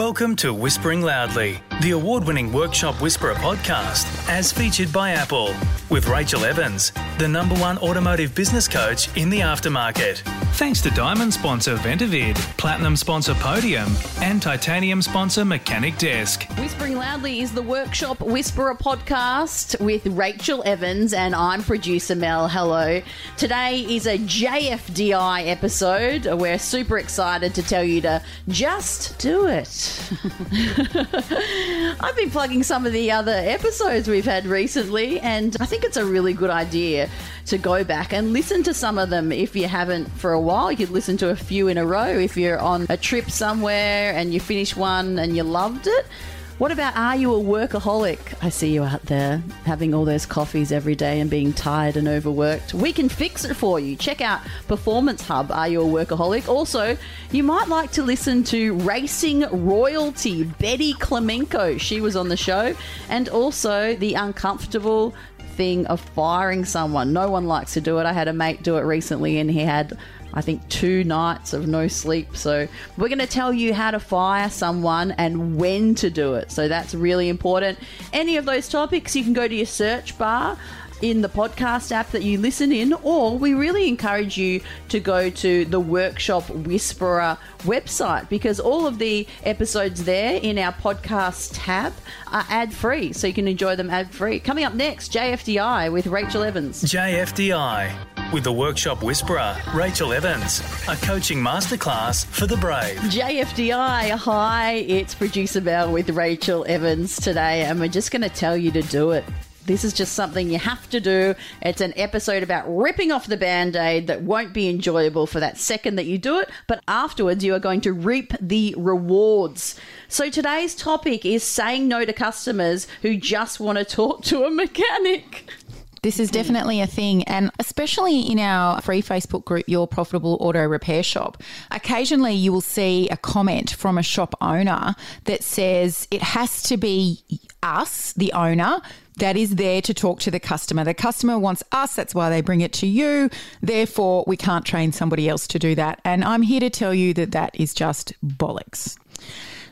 Welcome to Whispering Loudly, the award winning Workshop Whisperer podcast, as featured by Apple, with Rachel Evans, the number one automotive business coach in the aftermarket. Thanks to Diamond sponsor Ventavid, Platinum sponsor Podium, and Titanium sponsor Mechanic Desk. Whispering Loudly is the Workshop Whisperer podcast with Rachel Evans, and I'm producer Mel. Hello. Today is a JFDI episode. We're super excited to tell you to just do it. I've been plugging some of the other episodes we've had recently, and I think it's a really good idea to go back and listen to some of them if you haven't for a while. You could listen to a few in a row if you're on a trip somewhere and you finish one and you loved it. What about are you a workaholic? I see you out there having all those coffees every day and being tired and overworked. We can fix it for you. Check out Performance Hub. Are you a workaholic? Also, you might like to listen to Racing Royalty, Betty Klimenko. She was on the show. And also the uncomfortable thing of firing someone. No one likes to do it. I had a mate do it recently and he had I think two nights of no sleep. So, we're going to tell you how to fire someone and when to do it. So, that's really important. Any of those topics, you can go to your search bar in the podcast app that you listen in, or we really encourage you to go to the Workshop Whisperer website because all of the episodes there in our podcast tab are ad free, so you can enjoy them ad free. Coming up next, JFDI with Rachel Evans. JFDI with the Workshop Whisperer, Rachel Evans, a coaching masterclass for the brave. JFDI, hi, it's producer Mel with Rachel Evans today, and we're just going to tell you to do it. This is just something you have to do. It's an episode about ripping off the band aid that won't be enjoyable for that second that you do it, but afterwards you are going to reap the rewards. So today's topic is saying no to customers who just want to talk to a mechanic. This is definitely a thing, and especially in our free Facebook group, Your Profitable Auto Repair Shop. Occasionally, you will see a comment from a shop owner that says it has to be us, the owner, that is there to talk to the customer. The customer wants us, that's why they bring it to you. Therefore, we can't train somebody else to do that. And I'm here to tell you that that is just bollocks.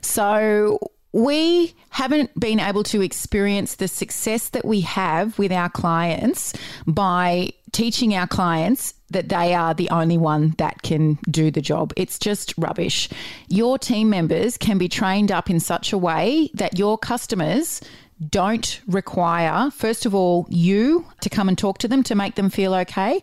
So, we haven't been able to experience the success that we have with our clients by teaching our clients that they are the only one that can do the job. It's just rubbish. Your team members can be trained up in such a way that your customers don't require, first of all, you to come and talk to them to make them feel okay.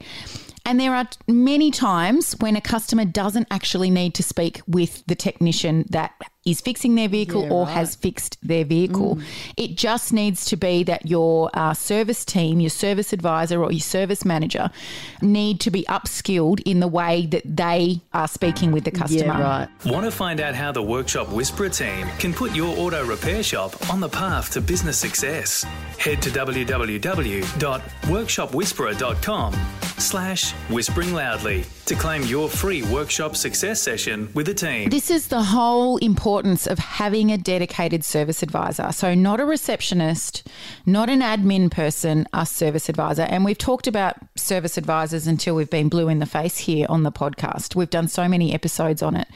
And there are many times when a customer doesn't actually need to speak with the technician that is fixing their vehicle Yeah, or right. has fixed their vehicle. It just needs to be that your uh, service team, your service advisor, or your service manager need to be upskilled in the way that they are speaking with the customer. Yeah, right. Want to find out how the Workshop Whisperer team can put your auto repair shop on the path to business success? Head to www.workshopwhisperer.com slash whispering loudly to claim your free workshop success session with the team. This is the whole importance of having a dedicated service advisor. So, not a receptionist, not an admin person, a service advisor. And we've talked about service advisors until we've been blue in the face here on the podcast. We've done so many episodes on it.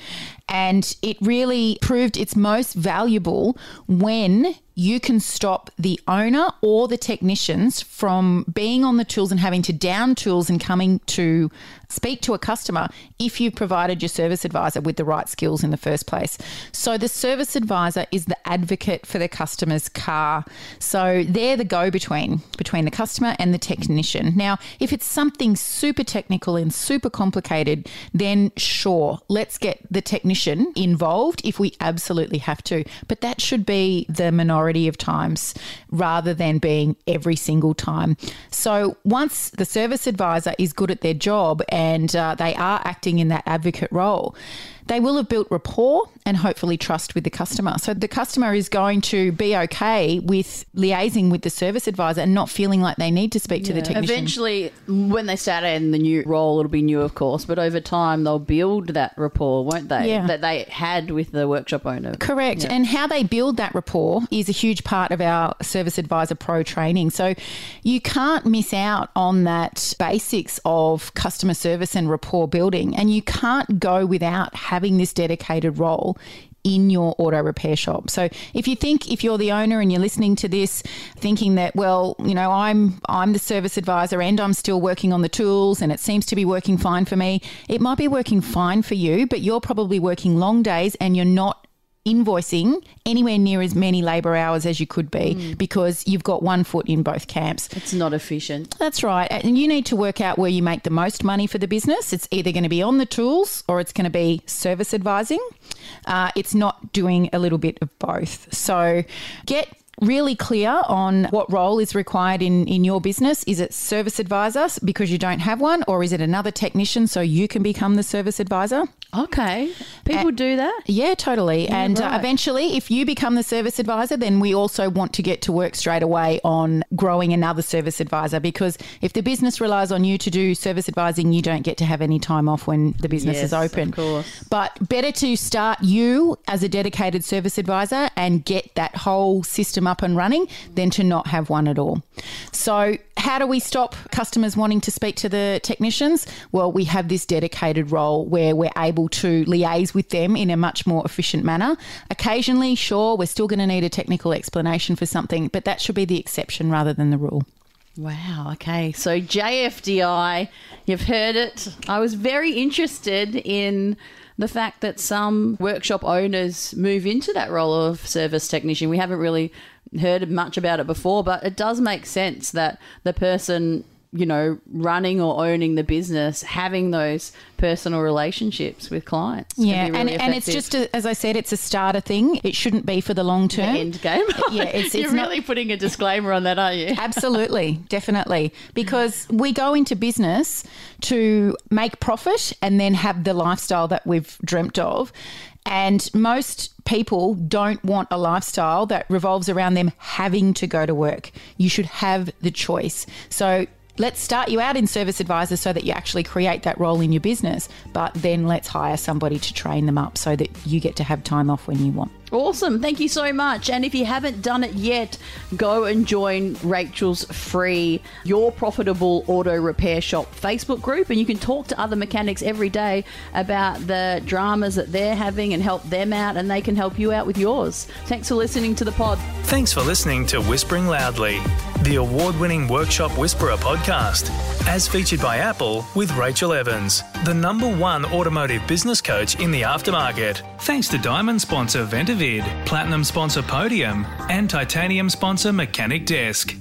And it really proved its most valuable when you can stop the owner or the technicians from being on the tools and having to down tools and coming to speak to a customer if you've provided your service advisor with the right skills in the first place. So the service advisor is the advocate for the customer's car. So they're the go between between the customer and the technician. Now, if it's something super technical and super complicated, then sure, let's get the technician involved if we absolutely have to. But that should be the minority of times rather than being every single time. So once the service advisor is good at their job and uh, they are acting in that advocate role, they will have built rapport and hopefully trust with the customer. So the customer is going to be okay with liaising with the service advisor and not feeling like they need to speak to the technician. Eventually, when they start in the new role, it'll be new, of course, but over time, they'll build that rapport, won't they? Yeah. That they had with the workshop owner. Correct. And how they build that rapport is a huge part of our Service Advisor Pro training. So you can't miss out on that basics of customer service and rapport building. And you can't go without having this dedicated role in your auto repair shop. So if you think if you're the owner and you're listening to this thinking that well, you know, I'm I'm the service advisor and I'm still working on the tools and it seems to be working fine for me, it might be working fine for you, but you're probably working long days and you're not invoicing anywhere near as many labour hours as you could be mm. because you've got one foot in both camps. It's not efficient. That's right. And you need to work out where you make the most money for the business. It's either going to be on the tools or it's going to be service advising. Uh, it's not doing a little bit of both. So get really clear on what role is required in, in your business. Is it service advisor because you don't have one, or is it another technician so you can become the service advisor? Okay. People and, do that? Yeah, totally. Yeah, and uh, right. uh, eventually, if you become the service advisor, then we also want to get to work straight away on growing another service advisor because if the business relies on you to do service advising, you don't get to have any time off when the business yes, is open. Of course. But better to start you as a dedicated service advisor and get that whole system up and running than to not have one at all. So, how do we stop customers wanting to speak to the technicians? Well, we have this dedicated role where we're able to liaise with them in a much more efficient manner. Occasionally, sure, we're still going to need a technical explanation for something, but that should be the exception rather than the rule. Wow. Okay. So JFDI, you've heard it. I was very interested in the fact that some workshop owners move into that role of service technician. We haven't really heard much about it before, but it does make sense that the person you know, running or owning the business, having those personal relationships with clients. Yeah, really and, and it's just, a, as I said, it's a starter thing. It shouldn't be for the long term. The end game. yeah, it's, You're really putting a disclaimer on that, are you? absolutely, definitely. Because we go into business to make profit and then have the lifestyle that we've dreamt of. And most people don't want a lifestyle that revolves around them having to go to work. You should have the choice. So let's start you out in service advisor so that you actually create that role in your business, but then let's hire somebody to train them up so that you get to have time off when you want. Awesome. Thank you so much. And if you haven't done it yet, go and join Rachel's free Your Profitable Auto Repair Shop Facebook group. And you can talk to other mechanics every day about the dramas that they're having and help them out, and they can help you out with yours. Thanks for listening to the pod. Thanks for listening to Whispering Loudly, the award winning Workshop Whisperer podcast, as featured by Apple with Rachel Evans, the number one automotive business coach in the aftermarket. Thanks to Diamond sponsor Ventavid, Platinum sponsor Podium, and Titanium sponsor Mechanic Desk.